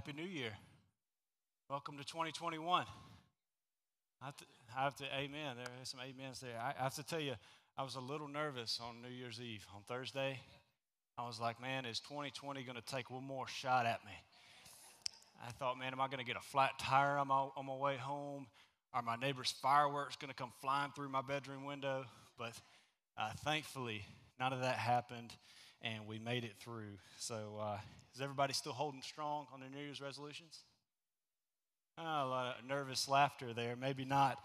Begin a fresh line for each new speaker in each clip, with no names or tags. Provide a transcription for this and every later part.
Happy New Year. Welcome to 2021. I have to, I have to amen. There are some amens there. I, I have to tell you, I was a little nervous on New Year's Eve. On Thursday, I was like, man, is 2020 going to take one more shot at me? I thought, man, am I going to get a flat tire on my, on my way home? Are my neighbor's fireworks going to come flying through my bedroom window? But uh, thankfully, none of that happened, and we made it through. So, uh, is everybody still holding strong on their New Year's resolutions? Oh, a lot of nervous laughter there. Maybe not.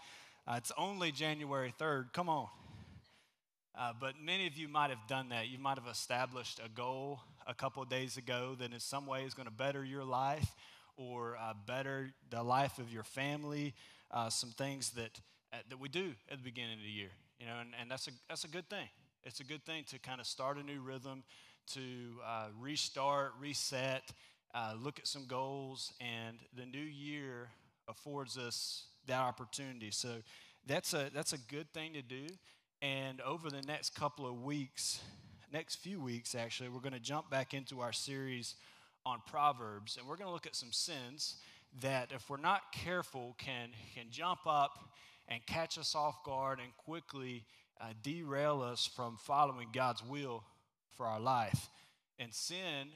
Uh, it's only January 3rd. Come on. Uh, but many of you might have done that. You might have established a goal a couple of days ago that in some way is going to better your life or uh, better the life of your family. Uh, some things that, uh, that we do at the beginning of the year, you know, and, and that's, a, that's a good thing. It's a good thing to kind of start a new rhythm, to uh, restart, reset, uh, look at some goals, and the new year affords us that opportunity. So that's a, that's a good thing to do. And over the next couple of weeks, next few weeks actually, we're going to jump back into our series on Proverbs, and we're going to look at some sins that, if we're not careful, can, can jump up and catch us off guard and quickly uh, derail us from following God's will for our life. And sin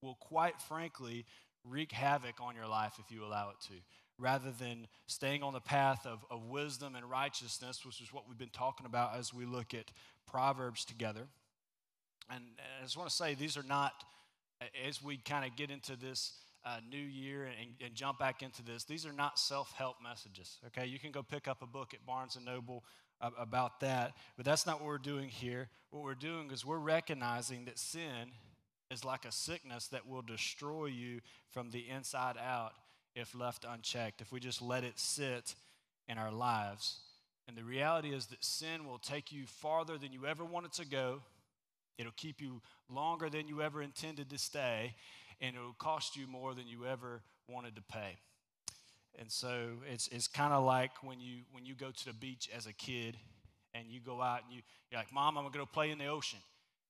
will, quite frankly, wreak havoc on your life if you allow it to. Rather than staying on the path of, of wisdom and righteousness, which is what we've been talking about as we look at Proverbs together. And I just want to say, these are not, as we kind of get into this uh, new year and, and, jump back into this, these are not self help messages. Okay, you can go pick up a book at Barnes and Noble about that, but that's not what we're doing here. What we're doing is we're recognizing that sin is like a sickness that will destroy you from the inside out if left unchecked, if we just let it sit in our lives. And the reality is that sin will take you farther than you ever wanted to go. It'll keep you longer than you ever intended to stay, and it'll cost you more than you ever wanted to pay. And so it's, it's kind of like when you, when you go to the beach as a kid and you go out and you, you're like, Mom, I'm going to go play in the ocean.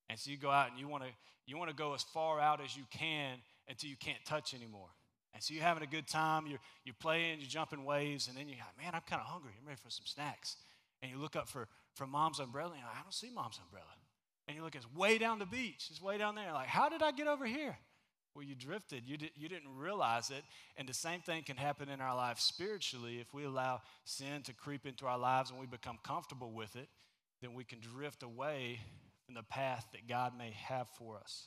And so you go out and you want to you want to go as far out as you can until you can't touch anymore. And so you're having a good time, you're, you're playing, you're jumping waves, and then you're like, man, I'm kind of hungry. I'm ready for some snacks. And you look up for, for mom's umbrella, and like, I don't see mom's umbrella. And you look, it's way down the beach. It's way down there. Like, how did I get over here? Well, you drifted. You, did, you didn't realize it. And the same thing can happen in our lives spiritually. If we allow sin to creep into our lives and we become comfortable with it, then we can drift away from the path that God may have for us.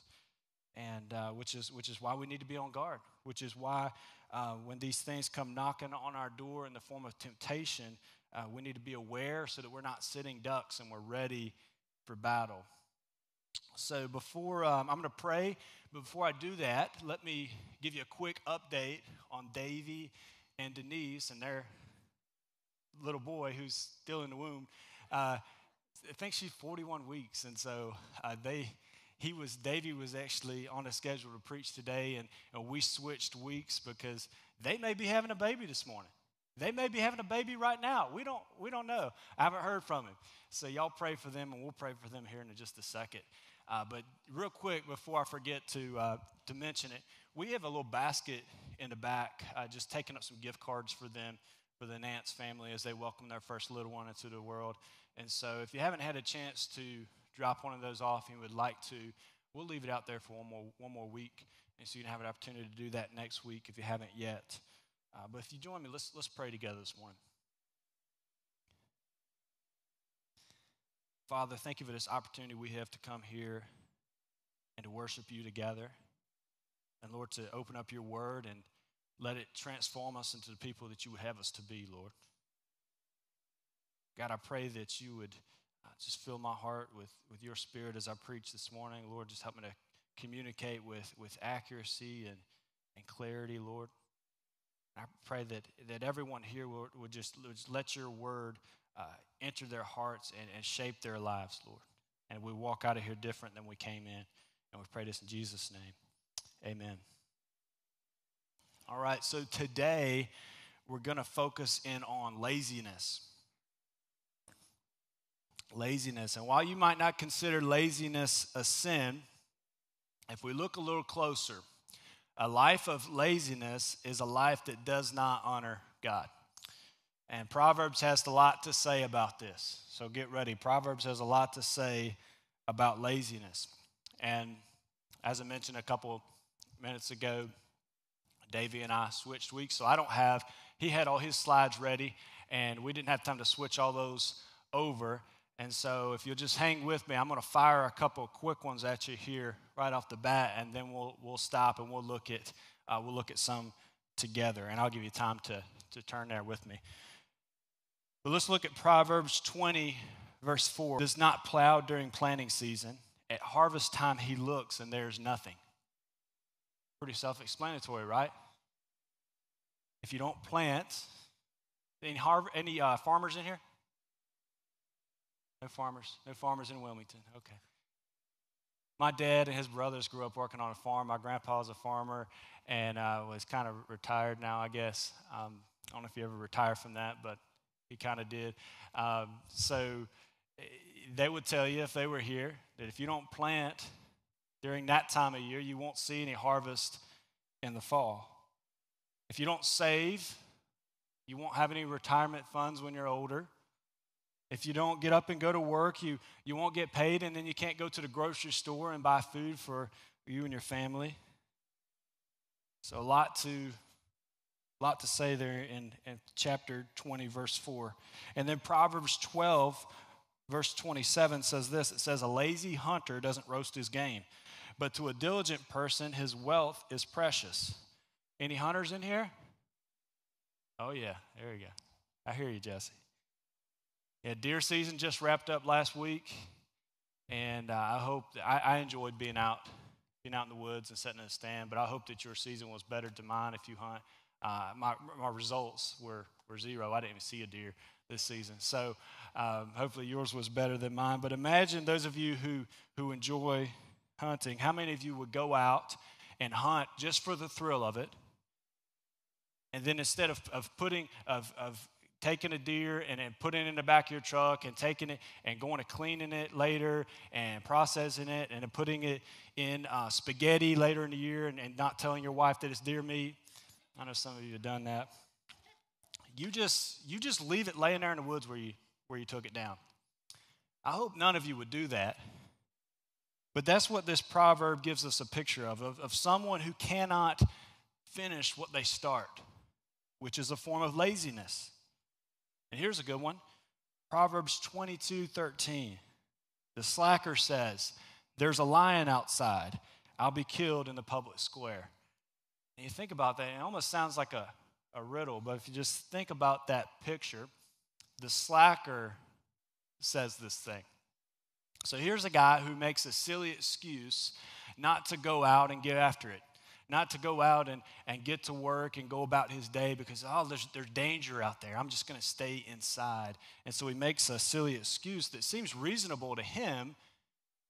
And uh, which, is, which is why we need to be on guard, which is why uh, when these things come knocking on our door in the form of temptation, uh, we need to be aware so that we're not sitting ducks and we're ready for battle. So before um, I'm going to pray, but before I do that, let me give you a quick update on Davy and Denise and their little boy who's still in the womb. Uh, I think she's 41 weeks, and so uh, they he was Davy was actually on a schedule to preach today, and, and we switched weeks because they may be having a baby this morning. They may be having a baby right now. We don't we don't know. I haven't heard from him. So y'all pray for them, and we'll pray for them here in just a second. Uh, but real quick, before I forget to, uh, to mention it, we have a little basket in the back, uh, just taking up some gift cards for them, for the Nance family as they welcome their first little one into the world. And so if you haven't had a chance to drop one of those off and would like to, we'll leave it out there for one more, one more week. And so you can have an opportunity to do that next week if you haven't yet. Uh, but if you join me, let's, let's pray together this morning. Father, thank you for this opportunity we have to come here and to worship you together. And Lord, to open up your word and let it transform us into the people that you would have us to be, Lord. God, I pray that you would uh, just fill my heart with, with your spirit as I preach this morning. Lord, just help me to communicate with, with accuracy and, and clarity, Lord. I pray that, that everyone here would, just, would just let your word uh, enter their hearts and, and shape their lives, Lord. And we walk out of here different than we came in. And we pray this in Jesus' name. Amen. All right, so today we're going to focus in on laziness. Laziness. And while you might not consider laziness a sin, if we look a little closer, a life of laziness is a life that does not honor God. And Proverbs has a lot to say about this. So get ready. Proverbs has a lot to say about laziness. And as I mentioned a couple minutes ago, Davey and I switched weeks, so I don't have, he had all his slides ready, and we didn't have time to switch all those over. And so, if you'll just hang with me, I'm going to fire a couple quick ones at you here right off the bat, and then we'll we'll stop and we'll look at uh, we'll look at some together, and I'll give you time to to turn there with me. But let's look at Proverbs 20, verse 4. Does not plow during planting season. At harvest time, he looks and there's nothing. Pretty self explanatory, right? If you don't plant, any, har- any uh, farmers in here? No farmers. No farmers in Wilmington. Okay. My dad and his brothers grew up working on a farm. My grandpa was a farmer and uh, was kind of retired now, I guess. Um, I don't know if you ever retired from that, but he kind of did. Um, so eh, they would tell you if they were here that if you don't plant during that time of year, you won't see any harvest in the fall. If you don't save, you won't have any retirement funds when you're older. If you don't get up and go to work, you, you won't get paid, and then you can't go to the grocery store and buy food for you and your family. So, a lot to, lot to say there in, in chapter 20, verse 4. And then Proverbs 12, verse 27 says this it says, A lazy hunter doesn't roast his game, but to a diligent person, his wealth is precious. Any hunters in here? Oh, yeah, there you go. I hear you, Jesse. Yeah, deer season just wrapped up last week, and uh, I hope I, I, enjoyed being out, being out in the woods and sitting in a stand. But I hope that your season was better to mine if you hunt. Uh, my my results were were zero. I didn't even see a deer this season, so um, hopefully yours was better than mine. But imagine those of you who who enjoy hunting. How many of you would go out and hunt just for the thrill of it? And then instead of, of putting of, of taking a deer and then putting it in the back of your truck and taking it and going to cleaning it later and processing it and then putting it in uh, spaghetti later in the year and, and not telling your wife that it's deer meat. I know some of you have done that. You just you just leave it laying there in the woods where you where you took it down. I hope none of you would do that. But that's what this proverb gives us a picture of, of, of someone who cannot finish what they start, which is a form of laziness. And here's a good one Proverbs 22 13. The slacker says, There's a lion outside. I'll be killed in the public square. And you think about that, it almost sounds like a, a riddle, but if you just think about that picture, the slacker says this thing. So here's a guy who makes a silly excuse not to go out and get after it not to go out and, and get to work and go about his day because, oh, there's, there's danger out there. I'm just going to stay inside. And so he makes a silly excuse that seems reasonable to him,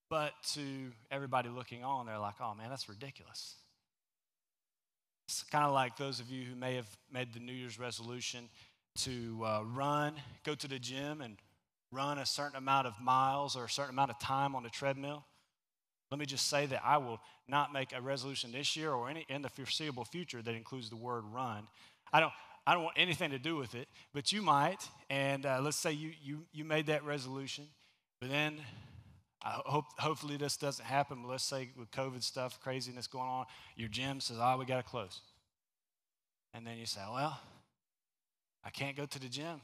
but to everybody looking on, they're like, oh, man, that's ridiculous. It's kind of like those of you who may have made the New Year's resolution to uh, run, go to the gym and run a certain amount of miles or a certain amount of time on the treadmill. Let me just say that I will not make a resolution this year or any in the foreseeable future that includes the word run. I don't, I don't want anything to do with it, but you might. And uh, let's say you, you, you made that resolution, but then I hope, hopefully this doesn't happen. But let's say with COVID stuff, craziness going on, your gym says, oh, we got to close. And then you say, well, I can't go to the gym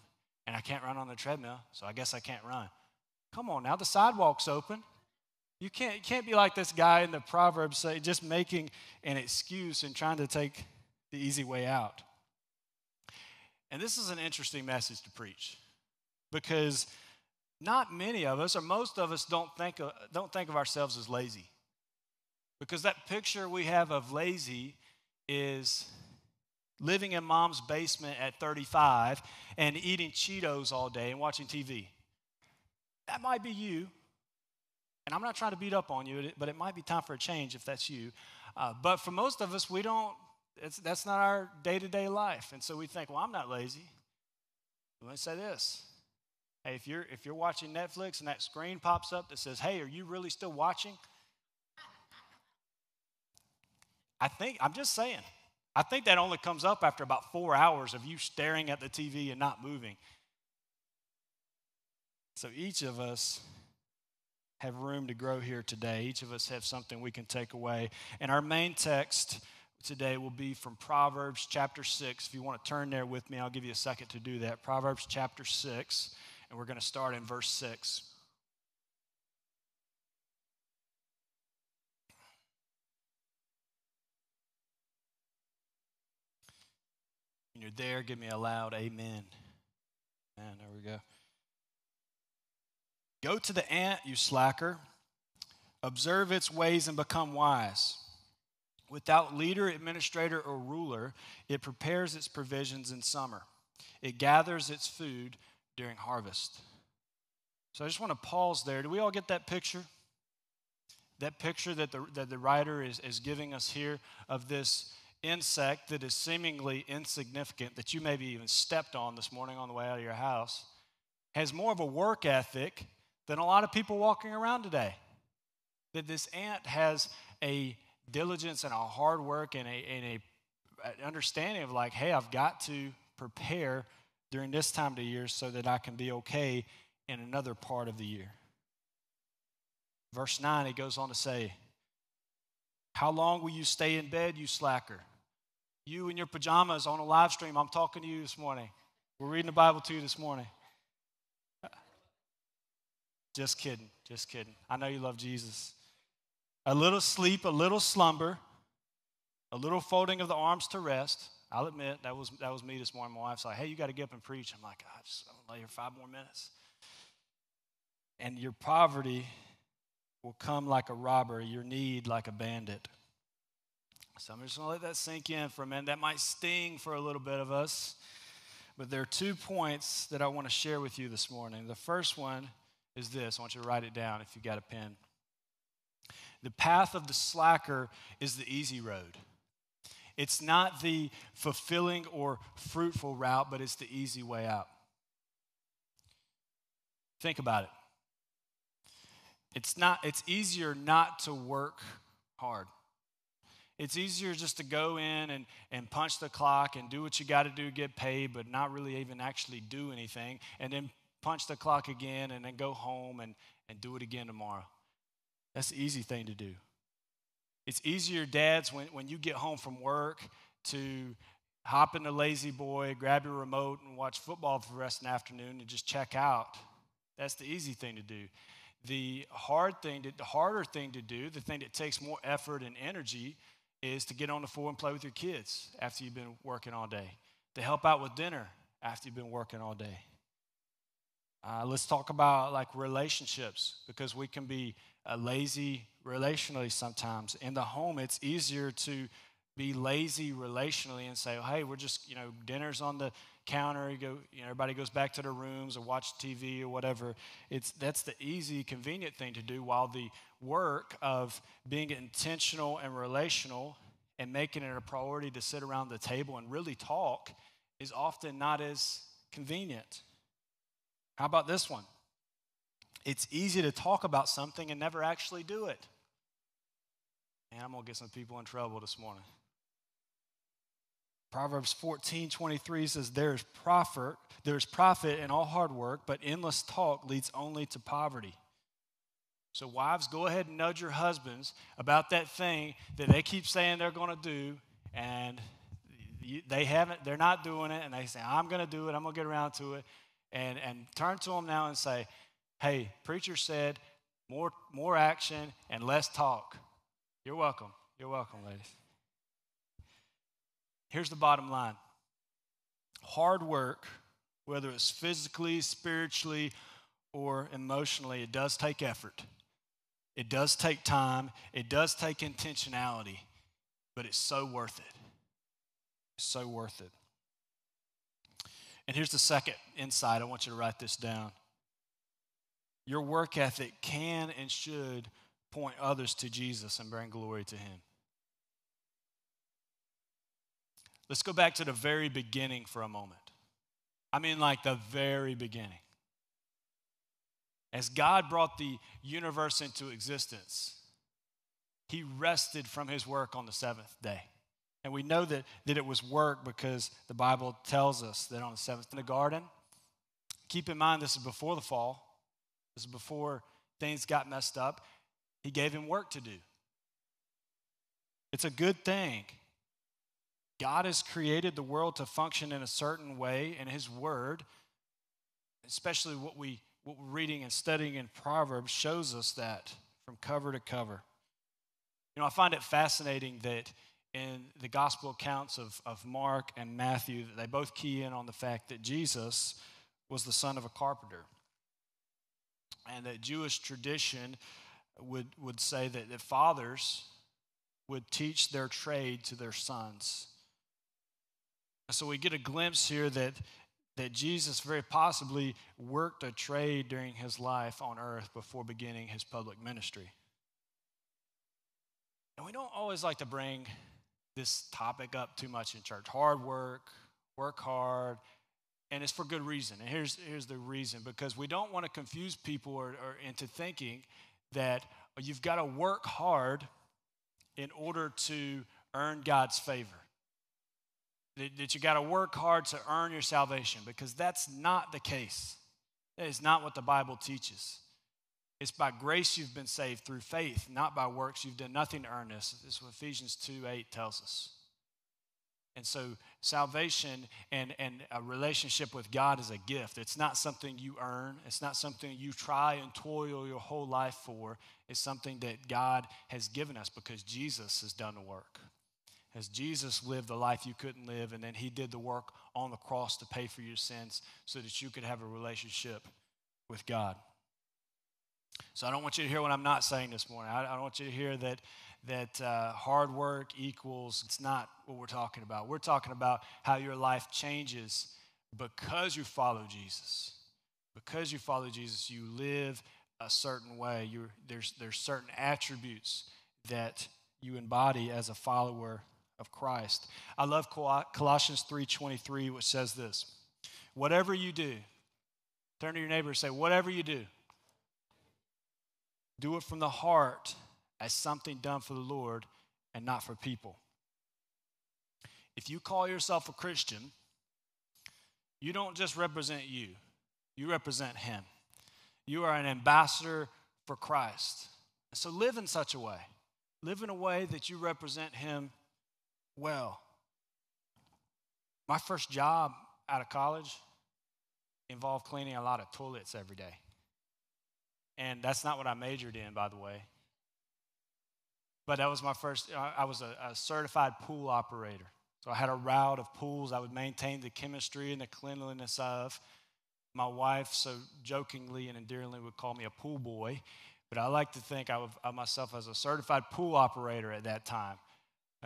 and I can't run on the treadmill, so I guess I can't run. Come on now, the sidewalk's open. You can't, you can't be like this guy in the Proverbs, say, just making an excuse and trying to take the easy way out. And this is an interesting message to preach because not many of us, or most of us, don't think of, don't think of ourselves as lazy. Because that picture we have of lazy is living in mom's basement at 35 and eating Cheetos all day and watching TV. That might be you, and I'm not trying to beat up on you, but it might be time for a change if that's you. Uh, but for most of us, we don't, that's not our day to day life. And so we think, well, I'm not lazy. Let me say this. Hey, if you're, if you're watching Netflix and that screen pops up that says, hey, are you really still watching? I think, I'm just saying, I think that only comes up after about four hours of you staring at the TV and not moving. So each of us have room to grow here today. Each of us have something we can take away. And our main text today will be from Proverbs chapter 6. If you want to turn there with me, I'll give you a second to do that. Proverbs chapter 6, and we're going to start in verse 6. When you're there, give me a loud amen. And there we go. Go to the ant, you slacker. Observe its ways and become wise. Without leader, administrator, or ruler, it prepares its provisions in summer. It gathers its food during harvest. So I just want to pause there. Do we all get that picture? That picture that the, that the writer is, is giving us here of this insect that is seemingly insignificant, that you maybe even stepped on this morning on the way out of your house, has more of a work ethic than a lot of people walking around today. That this ant has a diligence and a hard work and a, and a an understanding of like, hey, I've got to prepare during this time of the year so that I can be okay in another part of the year. Verse 9, he goes on to say, How long will you stay in bed, you slacker? You in your pajamas on a live stream, I'm talking to you this morning. We're reading the Bible to you this morning. Just kidding, just kidding. I know you love Jesus. A little sleep, a little slumber, a little folding of the arms to rest. I'll admit that was that was me this morning. My wife's like, "Hey, you got to get up and preach." I'm like, "I just I'm gonna lay here five more minutes." And your poverty will come like a robber, your need like a bandit. So I'm just gonna let that sink in for a minute. That might sting for a little bit of us, but there are two points that I want to share with you this morning. The first one is this. I want you to write it down if you got a pen. The path of the slacker is the easy road. It's not the fulfilling or fruitful route, but it's the easy way out. Think about it. It's not it's easier not to work hard. It's easier just to go in and, and punch the clock and do what you got to do, get paid, but not really even actually do anything, and then punch the clock again and then go home and, and do it again tomorrow. That's the easy thing to do. It's easier, dads, when, when you get home from work to hop in the La-Z-Boy, grab your remote, and watch football for the rest of the afternoon and just check out. That's the easy thing to do. The hard thing, to, the harder thing to do, the thing that takes more effort and energy, is to get on the floor and play with your kids after you've been working all day. To help out with dinner after you've been working all day. Uh, let's talk about like relationships because we can be lazy relationally sometimes. In the home, it's easier to be lazy relationally and say, "Hey, we're just you know dinner's on the counter. You go, you know, everybody goes back to their rooms or watch TV or whatever." It's that's the easy, convenient thing to do. While the work of being intentional and relational and making it a priority to sit around the table and really talk is often not as convenient. How about this one? It's easy to talk about something and never actually do it. And I'm going to get some people in trouble this morning. Proverbs 14, 23 says, There is profit, there is profit in all hard work, but endless talk leads only to poverty. So, wives, go ahead and nudge your husbands about that thing that they keep saying they're going to do, and they haven't, they're not doing it, and they say, I'm going to do it, I'm going to get around to it and, and turn to them now and say, hey, preacher said more, more action and less talk. You're welcome. You're welcome, ladies. Here's the bottom line hard work, whether it's physically, spiritually, or emotionally, it does take effort. It does take time. It does take intentionality, but it's so worth it. It's so worth it. And here's the second insight I want you to write this down. Your work ethic can and should point others to Jesus and bring glory to Him. Let's go back to the very beginning for a moment. I mean, like the very beginning. As God brought the universe into existence, he rested from his work on the seventh day. And we know that, that it was work because the Bible tells us that on the seventh in the garden, keep in mind this is before the fall, this is before things got messed up. He gave him work to do. It's a good thing. God has created the world to function in a certain way, and His Word, especially what, we, what we're reading and studying in Proverbs, shows us that from cover to cover. You know, I find it fascinating that in the gospel accounts of, of Mark and Matthew, they both key in on the fact that Jesus was the son of a carpenter. And that Jewish tradition would, would say that, that fathers would teach their trade to their sons. So we get a glimpse here that, that Jesus very possibly worked a trade during his life on earth before beginning his public ministry. And we don't always like to bring this topic up too much in church. Hard work, work hard, and it's for good reason. And here's, here's the reason because we don't want to confuse people or, or into thinking that you've got to work hard in order to earn God's favor. That, that you got to work hard to earn your salvation because that's not the case. That is not what the Bible teaches. It's by grace you've been saved through faith, not by works. You've done nothing to earn this. This is what Ephesians 2 8 tells us. And so, salvation and, and a relationship with God is a gift. It's not something you earn, it's not something you try and toil your whole life for. It's something that God has given us because Jesus has done the work. As Jesus lived the life you couldn't live, and then he did the work on the cross to pay for your sins so that you could have a relationship with God. So I don't want you to hear what I'm not saying this morning. I, I don't want you to hear that that uh, hard work equals. It's not what we're talking about. We're talking about how your life changes because you follow Jesus. Because you follow Jesus, you live a certain way. You're, there's there's certain attributes that you embody as a follower of Christ. I love Colossians 3:23, which says this: "Whatever you do, turn to your neighbor and say, whatever you do." Do it from the heart as something done for the Lord and not for people. If you call yourself a Christian, you don't just represent you, you represent Him. You are an ambassador for Christ. so live in such a way. Live in a way that you represent Him well. My first job out of college involved cleaning a lot of toilets every day. And that's not what I majored in, by the way. But that was my first, I was a, a certified pool operator. So I had a route of pools I would maintain the chemistry and the cleanliness of. My wife, so jokingly and endearingly, would call me a pool boy. But I like to think of, of myself as a certified pool operator at that time.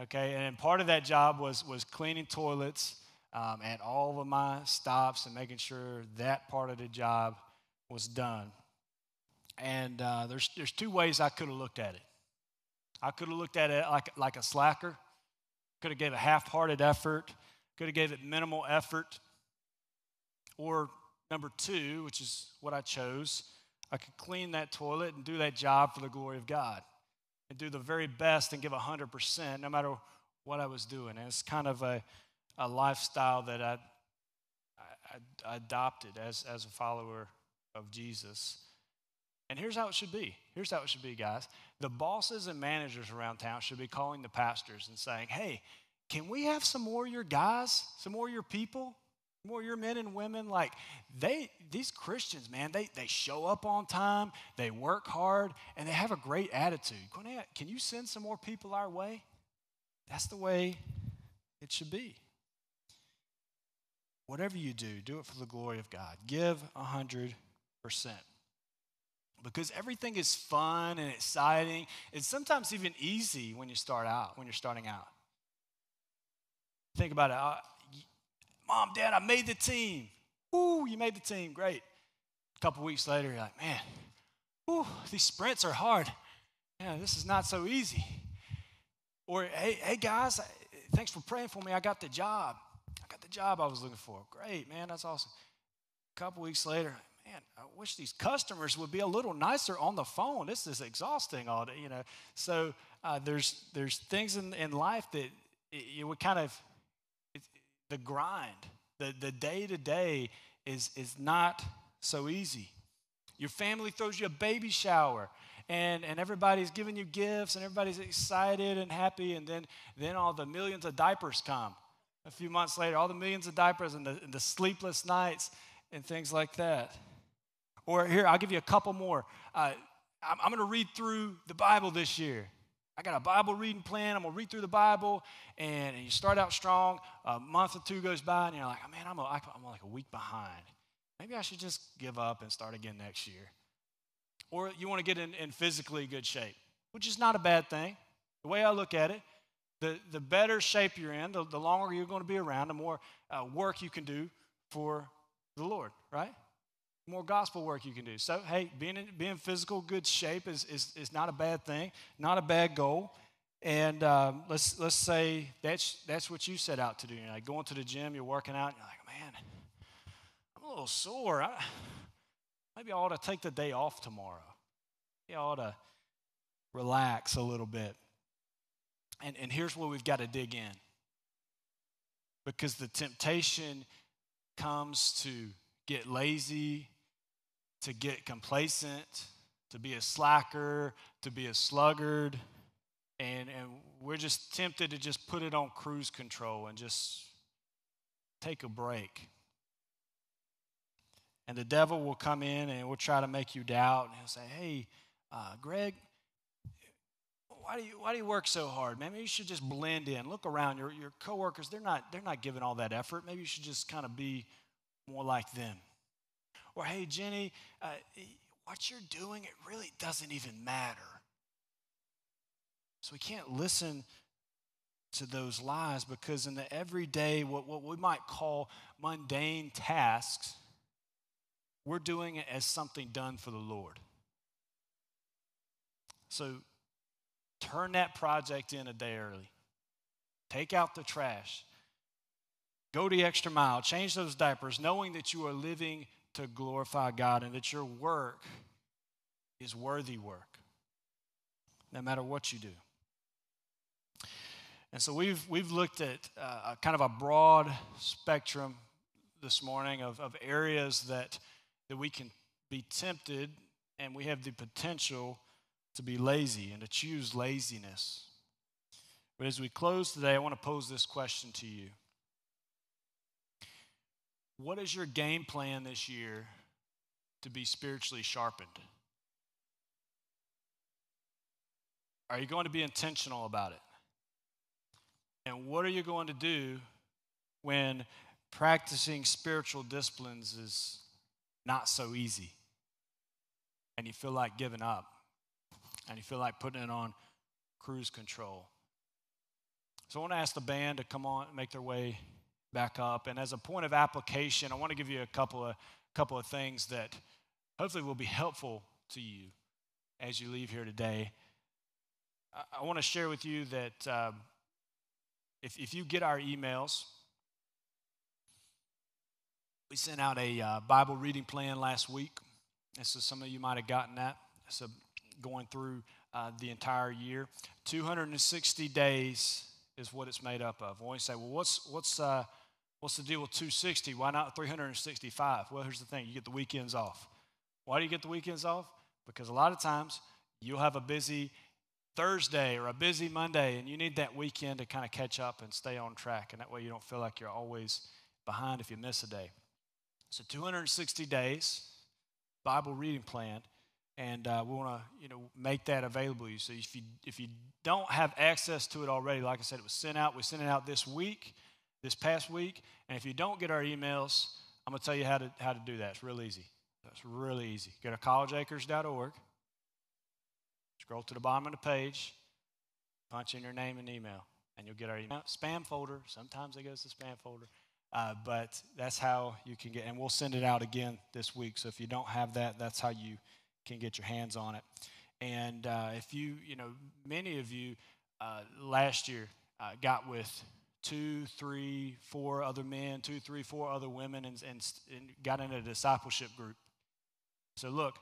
Okay, and part of that job was, was cleaning toilets um, at all of my stops and making sure that part of the job was done. And uh, there's, there's two ways I could have looked at it. I could have looked at it like, like a slacker, could have gave a half-hearted effort, could have gave it minimal effort. Or number two, which is what I chose, I could clean that toilet and do that job for the glory of God and do the very best and give 100% no matter what I was doing. And it's kind of a, a lifestyle that I, I, I adopted as, as a follower of Jesus. And here's how it should be. Here's how it should be, guys. The bosses and managers around town should be calling the pastors and saying, hey, can we have some more of your guys, some more of your people, more of your men and women? Like they, these Christians, man, they, they show up on time, they work hard, and they have a great attitude. Can you send some more people our way? That's the way it should be. Whatever you do, do it for the glory of God. Give a hundred percent because everything is fun and exciting. It's sometimes even easy when you start out, when you're starting out. Think about it. Uh, Mom, Dad, I made the team. Ooh, you made the team. Great. A couple weeks later, you're like, man, ooh, these sprints are hard. Yeah, this is not so easy. Or, hey, hey guys, thanks for praying for me. I got the job. I got the job I was looking for. Great, man, that's awesome. A couple weeks later, man, I wish these customers would be a little nicer on the phone. This is exhausting all day, you know. So uh, there's there's things in, in life that you would kind of the grind, the the day to day is is not so easy. Your family throws you a baby shower and, and everybody's giving you gifts and everybody's excited and happy and then, then all the millions of diapers come a few months later all the millions of diapers and the, and the sleepless nights and things like that or here i'll give you a couple more. Uh, I'm, I'm going to read through the bible this year. I got a bible reading plan. I'm going to read through the bible and, and, you start out strong. A month or two goes by and you're like oh, man i'm, a, I'm like a week behind. Maybe i should just give up and start again next year. Or you want to get in, in physically good shape, which is not a bad thing. The way I look at it, the, the better shape you're in, the, the longer you're going to be around, the more uh, work you can do for the Lord, right? More gospel work you can do. So, hey, being in, being physical good shape is, is, is not a bad thing, not a bad goal. And um, let's, let's say that's, that's what you set out to do. You're like going to the gym, you're working out, you're like, man, I'm a little sore. I, Maybe I ought to take the day off tomorrow. Maybe I ought to relax a little bit. And, and here's where we've got to dig in. Because the temptation comes to get lazy, to get complacent, to be a slacker, to be a sluggard. And, and we're just tempted to just put it on cruise control and just take a break. And the devil will come in and will try to make you doubt. And he'll say, Hey, uh, Greg, why do, you, why do you work so hard? Maybe you should just blend in. Look around. Your, your coworkers, they're not, they're not giving all that effort. Maybe you should just kind of be more like them. Or, hey, Jenny, uh, what you're doing, it really doesn't even matter. So we can't listen to those lies because in the everyday, what, what we might call mundane tasks, we're doing it as something done for the Lord. So turn that project in a day early. Take out the trash. Go the extra mile. Change those diapers, knowing that you are living to glorify God and that your work is worthy work, no matter what you do. And so we've, we've looked at uh, kind of a broad spectrum this morning of, of areas that that we can be tempted and we have the potential to be lazy and to choose laziness. But as we close today, I want to pose this question to you What is your game plan this year to be spiritually sharpened? Are you going to be intentional about it? And what are you going to do when practicing spiritual disciplines is not so easy. And you feel like giving up. And you feel like putting it on cruise control. So I want to ask the band to come on, make their way back up. And as a point of application, I want to give you a couple of couple of things that hopefully will be helpful to you as you leave here today. I, I want to share with you that um, if, if you get our emails, we sent out a uh, Bible reading plan last week. And so some of you might have gotten that. So going through uh, the entire year. 260 days is what it's made up of. When we say, well, what's, what's, uh, what's the deal with 260? Why not 365? Well, here's the thing you get the weekends off. Why do you get the weekends off? Because a lot of times you'll have a busy Thursday or a busy Monday, and you need that weekend to kind of catch up and stay on track. And that way you don't feel like you're always behind if you miss a day. So 260 days, Bible reading plan, and uh, we want to you know make that available to you. So if you if you don't have access to it already, like I said, it was sent out. We sent it out this week, this past week, and if you don't get our emails, I'm gonna tell you how to how to do that. It's real easy. It's really easy. Go to collegeacres.org. Scroll to the bottom of the page, punch in your name and email, and you'll get our email. Spam folder. Sometimes it goes to spam folder. Uh, but that's how you can get, and we'll send it out again this week. So if you don't have that, that's how you can get your hands on it. And uh, if you, you know, many of you uh, last year uh, got with two, three, four other men, two, three, four other women, and, and, and got in a discipleship group. So, look,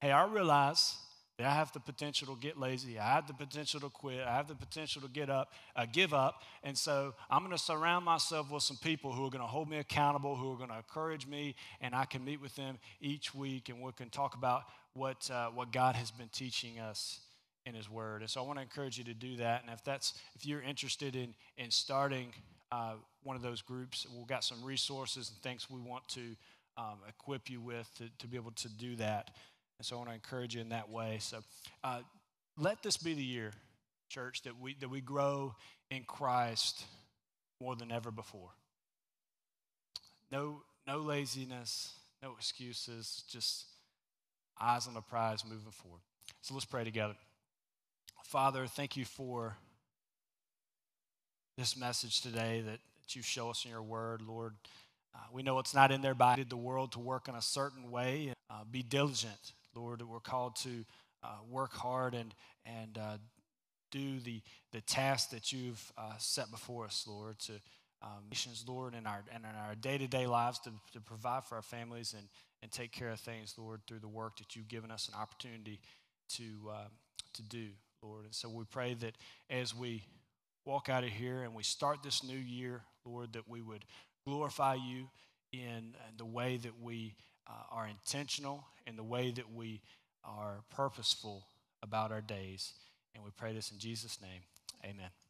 hey, I realize that I have the potential to get lazy. I have the potential to quit. I have the potential to get up, uh, give up. And so I'm going to surround myself with some people who are going to hold me accountable, who are going to encourage me, and I can meet with them each week, and we can talk about what uh, what God has been teaching us in His Word. And so I want to encourage you to do that. And if that's if you're interested in in starting uh, one of those groups, we've got some resources and things we want to um, equip you with to, to be able to do that. And so I want to encourage you in that way. So uh, let this be the year, church, that we, that we grow in Christ more than ever before. No, no laziness, no excuses, just eyes on the prize moving forward. So let's pray together. Father, thank you for this message today that, that you show us in your word, Lord. Uh, we know it's not in there by the world to work in a certain way. Uh, be diligent, Lord, we're called to uh, work hard and, and uh, do the, the task that you've uh, set before us, Lord, to um, missions, Lord, in our, and in our day-to-day lives to, to provide for our families and, and take care of things, Lord, through the work that you've given us an opportunity to, uh, to do, Lord. And so we pray that as we walk out of here and we start this new year, Lord, that we would glorify you in, in the way that we uh, are intentional, in the way that we are purposeful about our days. And we pray this in Jesus' name. Amen.